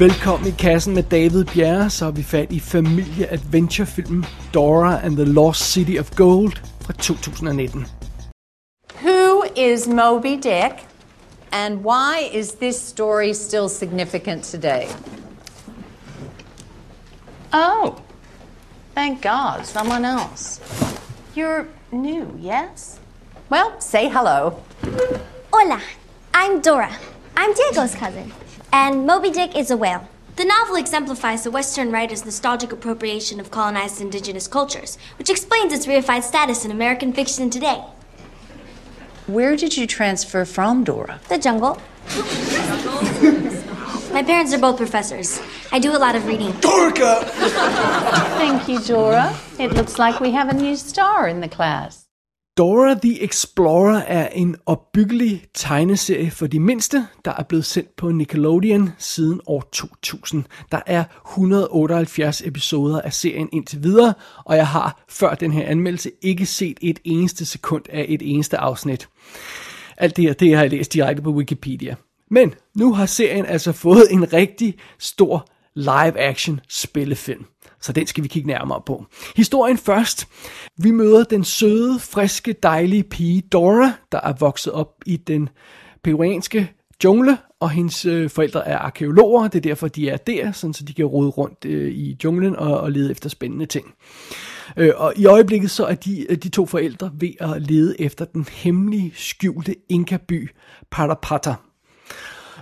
Velkommen i kassen med David Bjerre, så er vi fat i familie-adventure-filmen Dora and the Lost City of Gold fra 2019. Who is Moby Dick, and why is this story still significant today? Oh, thank God, someone else. You're new, yes? Well, say hello. Hola, I'm Dora. I'm Diego's cousin. And Moby Dick is a whale. The novel exemplifies the Western writer's nostalgic appropriation of colonized indigenous cultures, which explains its reified status in American fiction today. Where did you transfer from, Dora? The jungle. My parents are both professors. I do a lot of reading. Dorka! Thank you, Dora. It looks like we have a new star in the class. Dora the Explorer er en opbyggelig tegneserie for de mindste, der er blevet sendt på Nickelodeon siden år 2000. Der er 178 episoder af serien indtil videre, og jeg har før den her anmeldelse ikke set et eneste sekund af et eneste afsnit. Alt det her, det har jeg læst direkte på Wikipedia. Men nu har serien altså fået en rigtig stor live-action spillefilm. Så den skal vi kigge nærmere på. Historien først. Vi møder den søde, friske, dejlige pige Dora, der er vokset op i den peruanske jungle, og hendes øh, forældre er arkeologer. Det er derfor, de er der, sådan så de kan rode rundt øh, i junglen og, og lede efter spændende ting. Øh, og i øjeblikket så er de, øh, de to forældre ved at lede efter den hemmelige, skjulte Inka-by Parapata.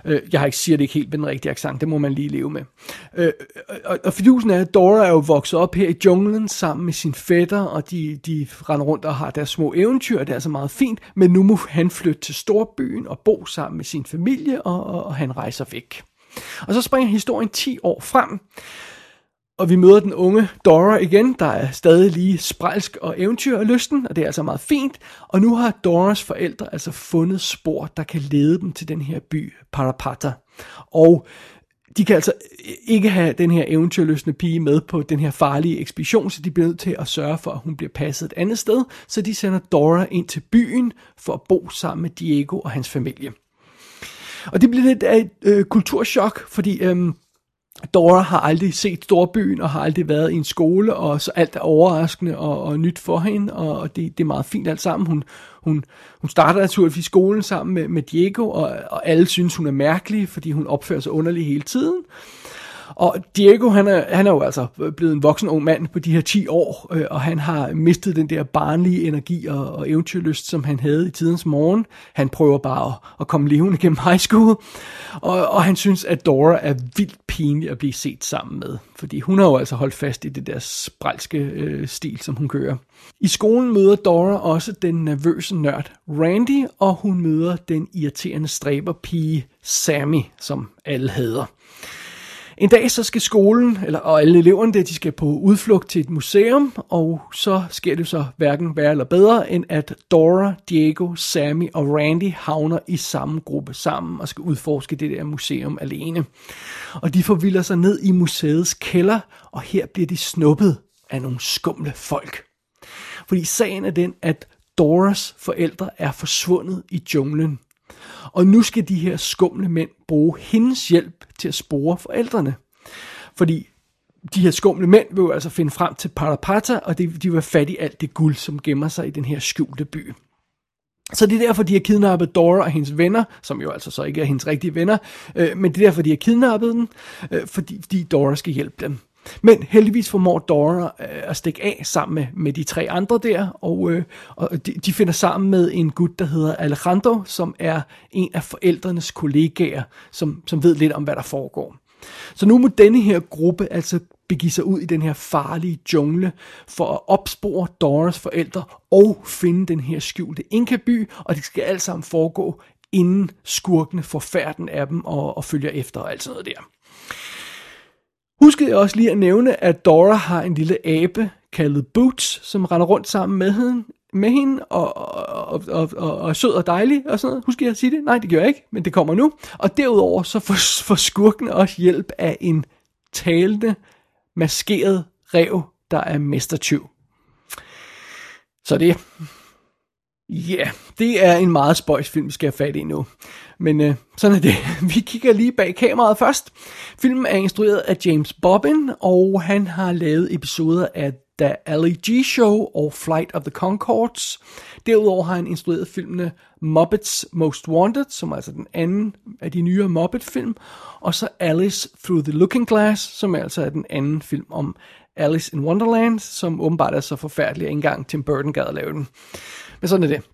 Øh, jeg har ikke siger det ikke helt med den rigtige accent, det må man lige leve med. Øh, øh, og, og fidusen er, at Dora er jo vokset op her i junglen sammen med sin fætter, og de, de render rundt og har deres små eventyr, og det er altså meget fint, men nu må han flytte til storbyen og bo sammen med sin familie, og, og, og han rejser væk. Og så springer historien 10 år frem, og vi møder den unge Dora igen, der er stadig lige sprælsk og eventyrlysten, og det er altså meget fint. Og nu har Doras forældre altså fundet spor, der kan lede dem til den her by, Parapata. Og de kan altså ikke have den her eventyrløsende pige med på den her farlige ekspedition, så de bliver nødt til at sørge for, at hun bliver passet et andet sted, så de sender Dora ind til byen for at bo sammen med Diego og hans familie. Og det bliver lidt af et øh, kulturschok, fordi øh, Dora har aldrig set storbyen og har aldrig været i en skole, og så alt er overraskende og, og nyt for hende, og det, det er meget fint alt sammen. Hun, hun, hun starter naturligvis i skolen sammen med, med Diego, og, og alle synes, hun er mærkelig, fordi hun opfører sig underligt hele tiden. Og Diego, han er, han er jo altså blevet en voksen ung mand på de her 10 år, øh, og han har mistet den der barnlige energi og, og eventyrlyst, som han havde i tidens morgen. Han prøver bare at, at komme levende gennem high school, og, og han synes, at Dora er vildt pinlig at blive set sammen med, fordi hun har jo altså holdt fast i det der spralske øh, stil, som hun kører. I skolen møder Dora også den nervøse nørd Randy, og hun møder den irriterende stræberpige Sammy, som alle hader. En dag så skal skolen, eller, og alle eleverne der, de skal på udflugt til et museum, og så sker det så hverken værre eller bedre, end at Dora, Diego, Sammy og Randy havner i samme gruppe sammen og skal udforske det der museum alene. Og de forvilder sig ned i museets kælder, og her bliver de snuppet af nogle skumle folk. Fordi sagen er den, at Doras forældre er forsvundet i junglen. Og nu skal de her skumle mænd bruge hendes hjælp til at spore forældrene. Fordi de her skumle mænd vil jo altså finde frem til Parapata, og de, de vil fat i alt det guld, som gemmer sig i den her skjulte by. Så det er derfor, de har kidnappet Dora og hendes venner, som jo altså så ikke er hendes rigtige venner, øh, men det er derfor, de har kidnappet den, øh, fordi, fordi Dora skal hjælpe dem. Men heldigvis formår Dora øh, at stikke af sammen med, med de tre andre der, og, øh, og de, de finder sammen med en gut, der hedder Alejandro, som er en af forældrenes kollegaer, som, som ved lidt om, hvad der foregår. Så nu må denne her gruppe altså begive sig ud i den her farlige jungle for at opspore Doras forældre og finde den her skjulte Inka-by, og det skal alt sammen foregå, inden skurkene får færden af dem og, og følger efter og alt sådan noget der. Huskede jeg også lige at nævne, at Dora har en lille abe kaldet Boots, som render rundt sammen med hende, med hende og, og, og, og, og er sød og dejlig og sådan noget. Husker jeg at sige det? Nej, det gør jeg ikke, men det kommer nu. Og derudover så får, får skurken også hjælp af en talende, maskeret rev, der er mestertyv. Så det. Ja, yeah, det er en meget spøjs film, vi skal have fat i nu. Men øh, sådan er det. Vi kigger lige bag kameraet først. Filmen er instrueret af James Bobbin, og han har lavet episoder af The Ali G Show og Flight of the Concords. Derudover har han instrueret filmene Muppets Most Wanted, som er altså den anden af de nyere Muppet-film, og så Alice Through the Looking Glass, som altså er den anden film om Alice in Wonderland, som åbenbart er så forfærdelig, at engang Tim Burton gad at lave den. Men sådan er det.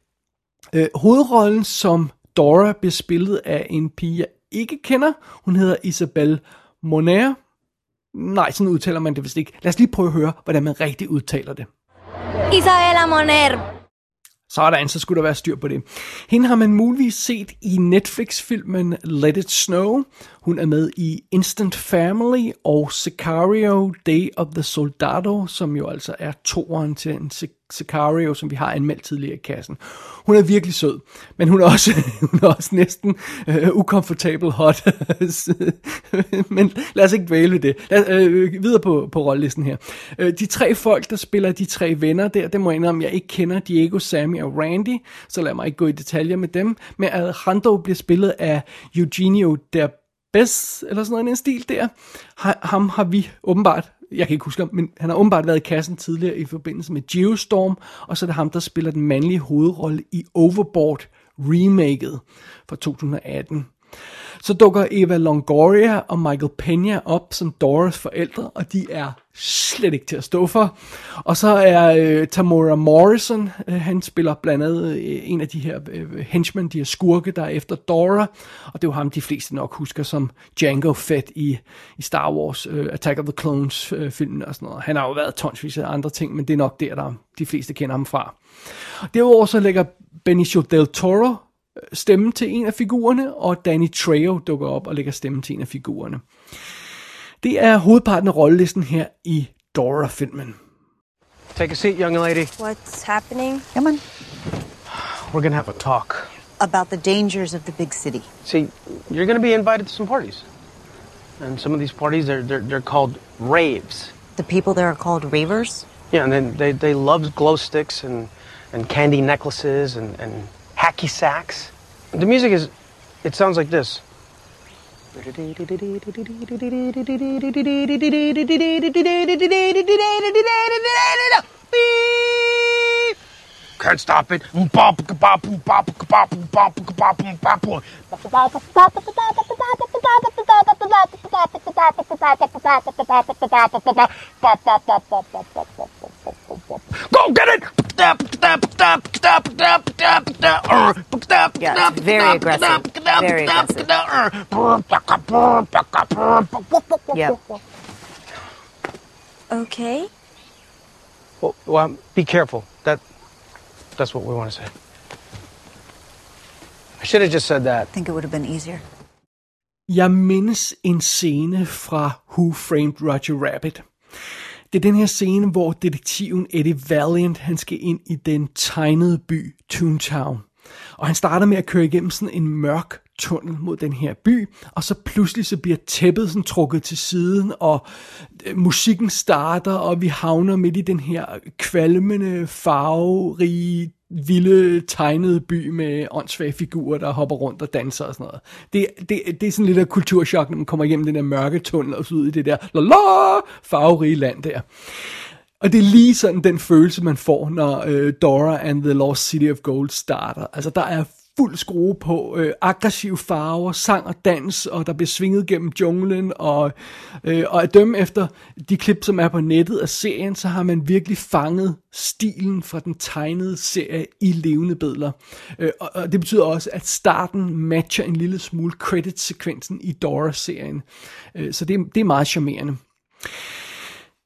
Øh, hovedrollen som Dora bliver spillet af en pige, jeg ikke kender. Hun hedder Isabelle Moner. Nej, sådan udtaler man det vist ikke. Lad os lige prøve at høre, hvordan man rigtig udtaler det. Isabella Moner. Sådan, så skulle der være styr på det. Hende har man muligvis set i Netflix-filmen Let It Snow. Hun er med i Instant Family og Sicario Day of the Soldado, som jo altså er toeren til en Sicario, som vi har anmeldt tidligere i kassen. Hun er virkelig sød, men hun er også, hun er også næsten øh, ukomfortabel hot. men lad os ikke dvæle ved det. Lad os, videre på, på rollelisten her. Øh, de tre folk, der spiller de tre venner der, det må jeg indrømme, jeg ikke kender Diego, Sammy og Randy, så lad mig ikke gå i detaljer med dem. Men Alejandro bliver spillet af Eugenio der Bess, eller sådan noget en stil der. Ham har vi åbenbart jeg kan ikke huske ham, men han har åbenbart været i kassen tidligere i forbindelse med Geostorm, og så er det ham, der spiller den mandlige hovedrolle i Overboard remaket fra 2018. Så dukker Eva Longoria og Michael Pena op som Doras forældre, og de er slet ikke til at stå for. Og så er øh, Tamora Morrison, øh, han spiller blandt andet øh, en af de her øh, henchmen, de her skurke, der er efter Dora, og det er jo ham, de fleste nok husker som Django Fett i, i Star Wars øh, Attack of the Clones øh, filmen og sådan noget. Han har jo været tonsvis af andre ting, men det er nok der, der de fleste kender ham fra. Derudover så lægger Benicio del Toro stemme til en af figurerne, og Danny Trejo dukker op og lægger stemme til en af figurerne. Det er hovedparten af rollelisten her i Dora-filmen. Take a seat, young lady. What's happening? Come on. We're gonna have a talk. About the dangers of the big city. See, you're gonna be invited to some parties. And some of these parties, they're, they're, they're called raves. The people there are called ravers? Yeah, and then they, they love glow sticks and, and candy necklaces and, and hacky sacks. The music is, it sounds like this. Can't stop it. Go get it! Very aggressive. Very aggressive. Yep. Okay. Well, well, be careful. That, that's what we want to say. I should have just said that. I think it would have been easier. Jeg mindes en scene fra Who Framed Roger Rabbit. Det er den her scene, hvor detektiven Eddie Valiant, han skal ind i den tegnede by Toontown. Og han starter med at køre igennem sådan en mørk tunnel mod den her by, og så pludselig så bliver tæppet sådan trukket til siden, og øh, musikken starter, og vi havner midt i den her kvalmende, farverige, vilde, tegnede by med åndssvage figurer, der hopper rundt og danser og sådan noget. Det, det, det er sådan lidt af kulturschok, når man kommer igennem den der mørke tunnel og så ud i det der la la, farverige land der. Og det er lige sådan den følelse, man får, når øh, Dora and the Lost City of Gold starter. Altså, der er fuld skrue på øh, aggressive farver, sang og dans, og der bliver svinget gennem junglen, og, øh, og at dømme efter de klip, som er på nettet af serien, så har man virkelig fanget stilen fra den tegnede serie i levende billeder. Øh, og, og det betyder også, at starten matcher en lille smule credit-sekvensen i Dora-serien. Øh, så det, det er meget charmerende.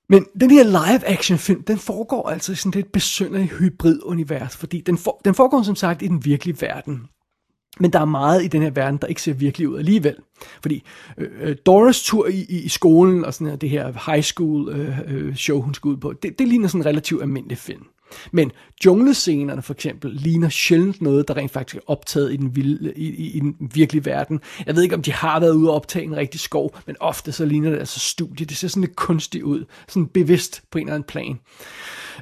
Men den her live-action film, den foregår altså i sådan et besynderligt hybrid-univers, fordi den, for, den foregår som sagt i den virkelige verden. Men der er meget i den her verden, der ikke ser virkelig ud alligevel. Fordi øh, øh Doris tur i, i skolen og sådan her, det her high school øh, øh, show, hun skal ud på, det, det ligner sådan en relativt almindelig film. Men junglescenerne for eksempel ligner sjældent noget, der rent faktisk er optaget i den, vilde, i, i, i den virkelige verden. Jeg ved ikke, om de har været ude og optage en rigtig skov, men ofte så ligner det altså studie. Det ser sådan lidt kunstigt ud, sådan bevidst på en eller anden plan.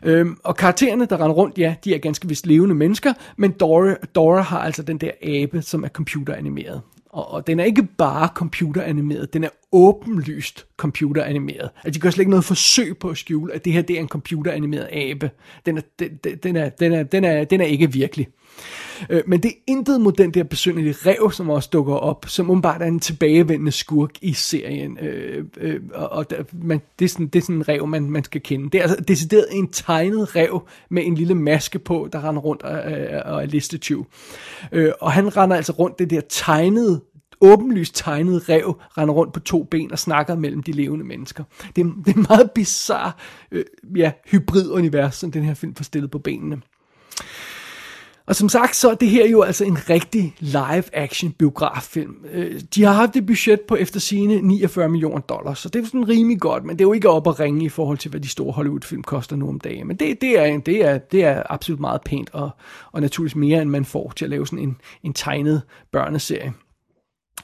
Øhm, og karaktererne, der render rundt, ja, de er ganske vist levende mennesker, men Dora, Dora har altså den der abe, som er computeranimeret. Og, og den er ikke bare computeranimeret, den er åbenlyst computeranimeret. Altså de gør slet ikke noget forsøg på at skjule, at det her det er en computeranimeret abe. Den er, den, den er, den er, den er, den er ikke virkelig. Øh, men det er intet mod den der besynderlige rev, som også dukker op, som umiddelbart er en tilbagevendende skurk i serien. Øh, øh, og og der, man, det, er sådan, det er sådan en rev, man, man skal kende. Det er altså decideret en tegnet rev med en lille maske på, der render rundt og, og er listetyv. Øh, og han render altså rundt det der tegnede åbenlyst tegnet rev render rundt på to ben og snakker mellem de levende mennesker. Det er, det er en meget bizarre øh, ja, hybrid-univers, som den her film får stillet på benene. Og som sagt, så er det her jo altså en rigtig live-action biograffilm. Øh, de har haft et budget på efter sine 49 millioner dollars, så det er sådan rimelig godt, men det er jo ikke op at ringe i forhold til, hvad de store Hollywood-film koster nu om dagen. Men det, det, er, det, er, det er absolut meget pænt, og, og naturligvis mere, end man får til at lave sådan en, en tegnet børneserie.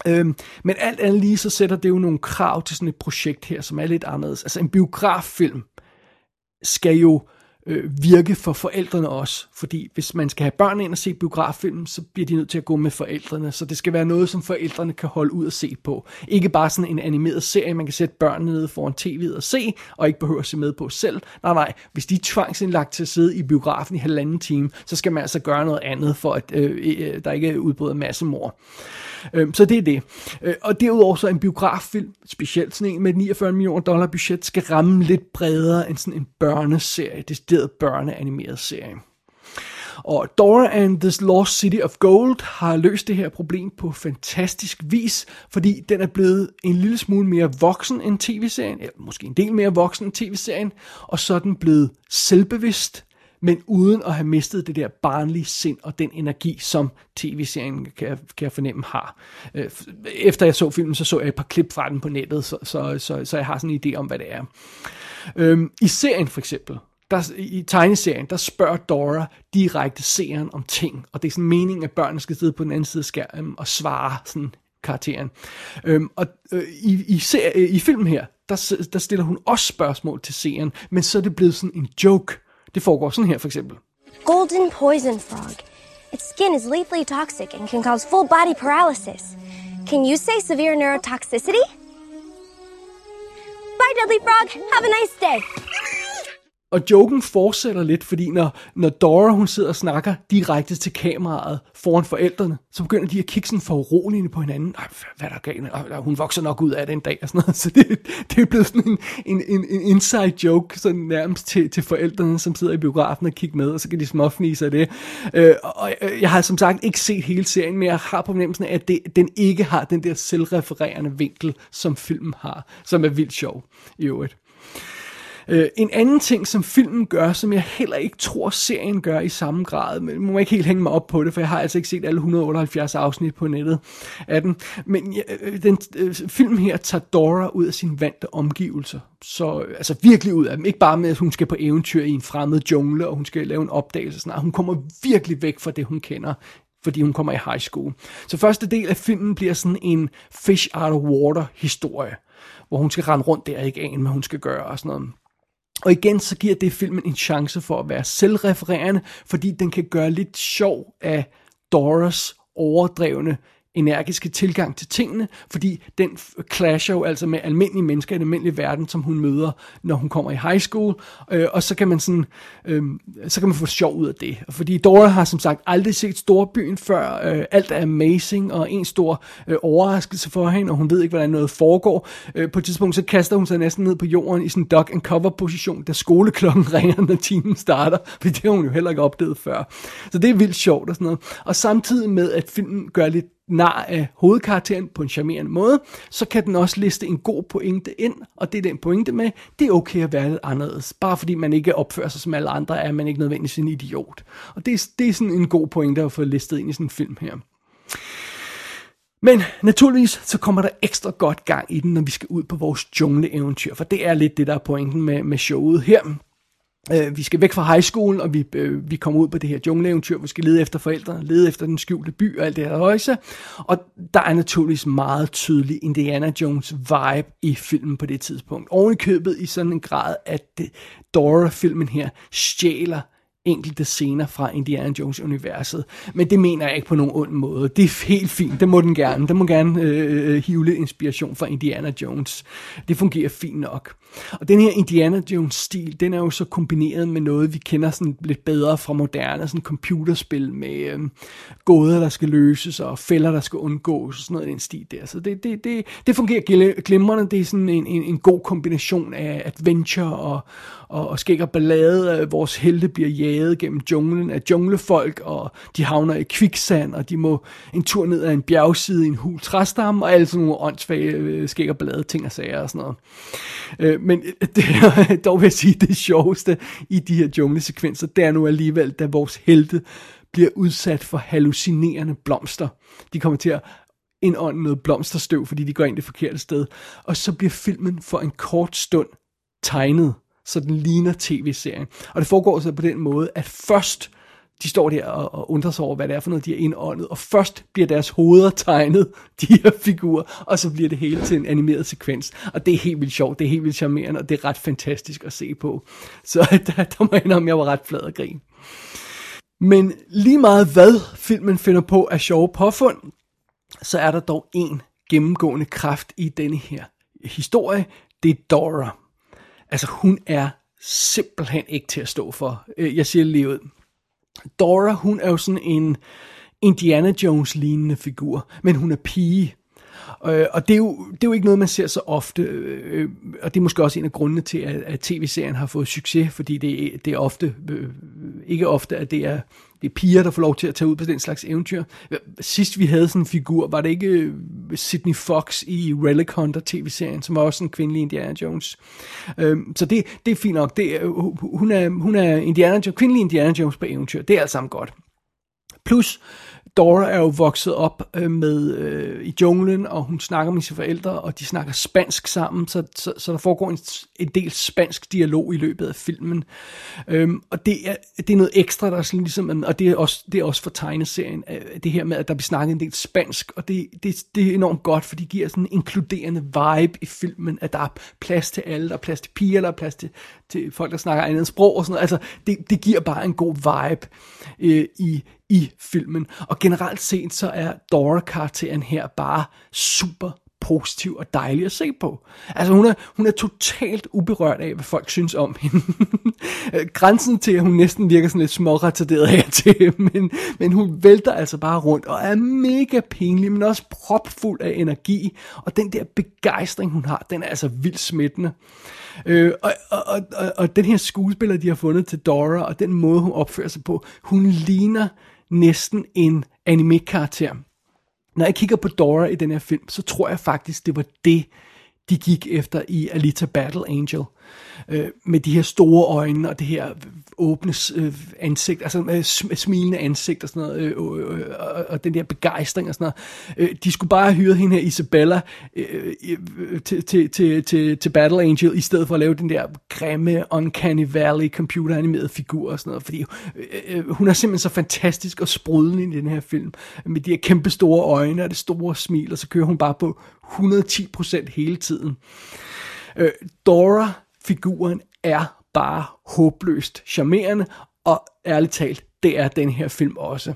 Øhm, men alt andet lige, så sætter det jo nogle krav til sådan et projekt her, som er lidt anderledes. Altså en biograffilm skal jo øh, virke for forældrene også. Fordi hvis man skal have børn ind og se biograffilm, så bliver de nødt til at gå med forældrene. Så det skal være noget, som forældrene kan holde ud og se på. Ikke bare sådan en animeret serie, man kan sætte børnene nede foran tv'et og se, og ikke behøver at se med på selv. Nej, nej. Hvis de er tvangsindlagt til at sidde i biografen i halvanden time, så skal man altså gøre noget andet, for at øh, øh, der ikke er udbrudt masse mor. Øh, så det er det. Øh, og derudover så en biograffilm, specielt sådan en med 49 millioner dollar budget, skal ramme lidt bredere end sådan en børneserie, Det, decideret børneanimeret serie. Og Dora and the Lost City of Gold har løst det her problem på fantastisk vis, fordi den er blevet en lille smule mere voksen end tv-serien, eller måske en del mere voksen end tv-serien, og så er den blevet selvbevidst, men uden at have mistet det der barnlige sind og den energi, som tv-serien, kan, jeg, kan jeg fornemme, har. Øh, efter jeg så filmen, så så jeg et par klip fra den på nettet, så, så, så, så jeg har sådan en idé om, hvad det er. Øhm, I serien for eksempel, der, i tegneserien, der spørger Dora direkte seeren om ting, og det er sådan meningen, at børnene skal sidde på den anden side af skærmen og svare sådan karakteren. Øhm, og øh, i, i, serie, i filmen her, der, der stiller hun også spørgsmål til seeren, men så er det blevet sådan en joke. Det foregår sådan her for eksempel. Golden poison frog. Its skin is lethally toxic and can cause full body paralysis. Can you say severe neurotoxicity? Bye, Dudley Frog. Have a nice day. Og joken fortsætter lidt, fordi når, når Dora hun sidder og snakker direkte til kameraet foran forældrene, så begynder de at kigge sådan for uroligende på hinanden. Ej, hvad er der galt? Hun vokser nok ud af det en dag og sådan noget. Så det, det er blevet sådan en, en, en, en inside joke, sådan nærmest til, til forældrene, som sidder i biografen og kigger med, og så kan de småfnise af det. Øh, og jeg har som sagt ikke set hele serien, men jeg har på fornemmelsen af, at det, den ikke har den der selvrefererende vinkel, som filmen har, som er vildt sjov i øvrigt. Øh, en anden ting, som filmen gør, som jeg heller ikke tror, serien gør i samme grad, men må ikke helt hænge mig op på det, for jeg har altså ikke set alle 178 afsnit på nettet af den. Men øh, den øh, film her tager Dora ud af sin vante omgivelser. Så øh, altså virkelig ud af dem. Ikke bare med, at hun skal på eventyr i en fremmed jungle, og hun skal lave en opdagelse. Sådan, hun kommer virkelig væk fra det, hun kender fordi hun kommer i high school. Så første del af filmen bliver sådan en fish out of water historie, hvor hun skal rende rundt der og ikke ane, hvad hun skal gøre og sådan noget. Og igen, så giver det filmen en chance for at være selvrefererende, fordi den kan gøre lidt sjov af Doras overdrevne energiske tilgang til tingene, fordi den clasher jo altså med almindelige mennesker i den almindelige verden, som hun møder, når hun kommer i high school, øh, og så kan man sådan, øh, så kan man få sjov ud af det. Fordi Dora har som sagt aldrig set storbyen før, øh, alt er amazing, og en stor øh, overraskelse for hende, og hun ved ikke, hvordan noget foregår. Øh, på et tidspunkt, så kaster hun sig næsten ned på jorden i sådan en duck and cover position, da skoleklokken ringer, når timen starter, for det har hun jo heller ikke opdaget før. Så det er vildt sjovt og sådan noget. Og samtidig med, at filmen gør lidt nar af hovedkarakteren på en charmerende måde, så kan den også liste en god pointe ind, og det er den pointe med, det er okay at være lidt anderledes. Bare fordi man ikke opfører sig som alle andre, er man ikke nødvendigvis en idiot. Og det er, det er sådan en god pointe at få listet ind i sådan en film her. Men naturligvis så kommer der ekstra godt gang i den, når vi skal ud på vores jungle-eventyr, for det er lidt det, der er pointen med, med showet her. Øh, vi skal væk fra high school, og vi, øh, vi kommer ud på det her jungleeventyr, hvor vi skal lede efter forældre, lede efter den skjulte by og alt det her højse. Og der er naturligvis meget tydelig Indiana Jones vibe i filmen på det tidspunkt. Oven i købet i sådan en grad, at Dora-filmen her stjæler enkelte scener fra Indiana Jones-universet. Men det mener jeg ikke på nogen ond måde. Det er helt fint. Det må den gerne. Den må gerne øh, øh, hive lidt inspiration fra Indiana Jones. Det fungerer fint nok. Og den her Indiana Jones-stil, den er jo så kombineret med noget, vi kender sådan lidt bedre fra moderne sådan computerspil med øh, gåder, der skal løses, og fælder, der skal undgås, og sådan noget i den stil der. Så det, det, det, det fungerer glimrende. Det er sådan en, en, en god kombination af adventure og, og, og skæg og ballade. Vores helte bliver jaget gennem junglen af junglefolk, og de havner i kviksand, og de må en tur ned ad en bjergside i en hul træstamme, og alle sådan nogle åndssvage øh, skæg og blade ting og sager og sådan noget. Øh, men øh, det, dog vil jeg sige, det sjoveste i de her junglesekvenser, det er nu alligevel, da vores helte bliver udsat for hallucinerende blomster. De kommer til at indånde noget blomsterstøv, fordi de går ind det forkerte sted. Og så bliver filmen for en kort stund tegnet så den ligner tv-serien. Og det foregår så på den måde, at først de står der og, og undrer sig over, hvad det er for noget, de har indåndet, og først bliver deres hoveder tegnet, de her figurer, og så bliver det hele til en animeret sekvens. Og det er helt vildt sjovt, det er helt vildt charmerende, og det er ret fantastisk at se på. Så der, der må jeg indrømme, jeg var ret flad og grin. Men lige meget hvad filmen finder på af sjove påfund, så er der dog en gennemgående kraft i denne her historie, det er Dora. Altså, hun er simpelthen ikke til at stå for. Øh, jeg siger lige ud. Dora, hun er jo sådan en Indiana Jones-lignende figur, men hun er pige. Øh, og det er, jo, det er jo ikke noget, man ser så ofte, øh, og det er måske også en af grundene til, at, at tv-serien har fået succes, fordi det, det er ofte, øh, ikke ofte, at det er, det er piger, der får lov til at tage ud på den slags eventyr. Sidst vi havde sådan en figur, var det ikke øh, Sydney Fox i Relic Hunter tv-serien, som var også en kvindelig Indiana Jones. Øh, så det, det er fint nok. Det øh, hun, er, hun er Indiana kvindelig Indiana Jones på eventyr. Det er alt sammen godt. Plus, Dora er jo vokset op øh, med øh, i junglen, og hun snakker med sine forældre, og de snakker spansk sammen, så, så, så der foregår en, en del spansk dialog i løbet af filmen. Øhm, og det er, det er noget ekstra, der er sådan ligesom, og det er også, det er også for tegneserien, øh, det her med, at der bliver snakket en del spansk, og det, det, det er enormt godt, for det giver sådan en inkluderende vibe i filmen, at der er plads til alle, der er plads til piger, der er plads til, til folk, der snakker andet sprog og sådan noget. Altså, det, det giver bare en god vibe øh, i, i filmen. Og generelt set, så er Dora-karakteren her bare super positiv og dejlig at se på. Altså hun er, hun er totalt uberørt af, hvad folk synes om hende. Grænsen til, at hun næsten virker sådan lidt småretarderet her til, men, men hun vælter altså bare rundt og er mega pinlig, men også propfuld af energi. Og den der begejstring, hun har, den er altså vildt smittende. Øh, og, og, og, og den her skuespiller, de har fundet til Dora, og den måde, hun opfører sig på, hun ligner næsten en anime-karakter. Når jeg kigger på Dora i den her film, så tror jeg faktisk, det var det, de gik efter i Alita Battle Angel. Øh, med de her store øjne og det her åbne øh, ansigt, altså øh, med øh, smilende ansigt og sådan noget, øh, øh, øh, og, og den der begejstring og sådan noget. Øh, de skulle bare have hyret hende her Isabella øh, øh, til, til, til, til, til Battle Angel, i stedet for at lave den der grimme, uncanny valley computeranimerede figur og sådan noget, fordi øh, øh, hun er simpelthen så fantastisk og sprudlende i den her film, med de her kæmpe store øjne og det store smil, og så kører hun bare på 110% hele tiden. Øh, Dora figuren er bare håbløst charmerende, og ærligt talt, det er den her film også.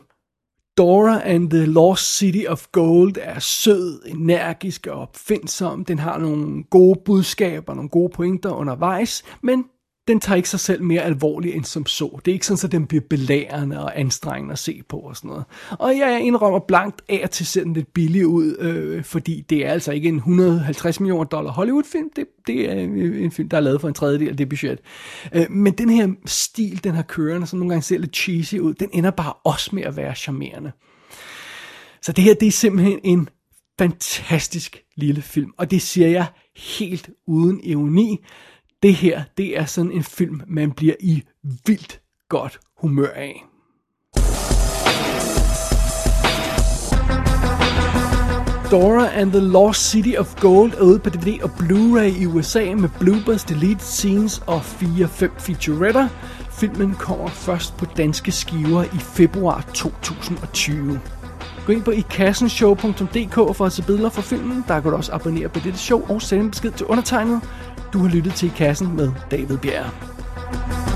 Dora and the Lost City of Gold er sød, energisk og opfindsom. Den har nogle gode budskaber, nogle gode pointer undervejs, men den tager ikke sig selv mere alvorligt end som så. Det er ikke sådan, at den bliver belærende og anstrengende at se på og sådan noget. Og jeg indrømmer blankt af at til ser den lidt billig ud, øh, fordi det er altså ikke en 150 millioner dollar Hollywood-film. Det, det er en film, der er lavet for en tredjedel af det budget. Øh, men den her stil, den har kørende, som nogle gange ser lidt cheesy ud, den ender bare også med at være charmerende. Så det her, det er simpelthen en fantastisk lille film, og det siger jeg helt uden ironi det her, det er sådan en film, man bliver i vildt godt humør af. Dora and the Lost City of Gold er ude på DVD og Blu-ray i USA med bloopers, deleted scenes og 4-5 featuretter. Filmen kommer først på danske skiver i februar 2020. Gå ind på ikassenshow.dk for at se billeder fra filmen. Der kan du også abonnere på dette show og sende en besked til undertegnet. Du har lyttet til Kassen med David Bjerre.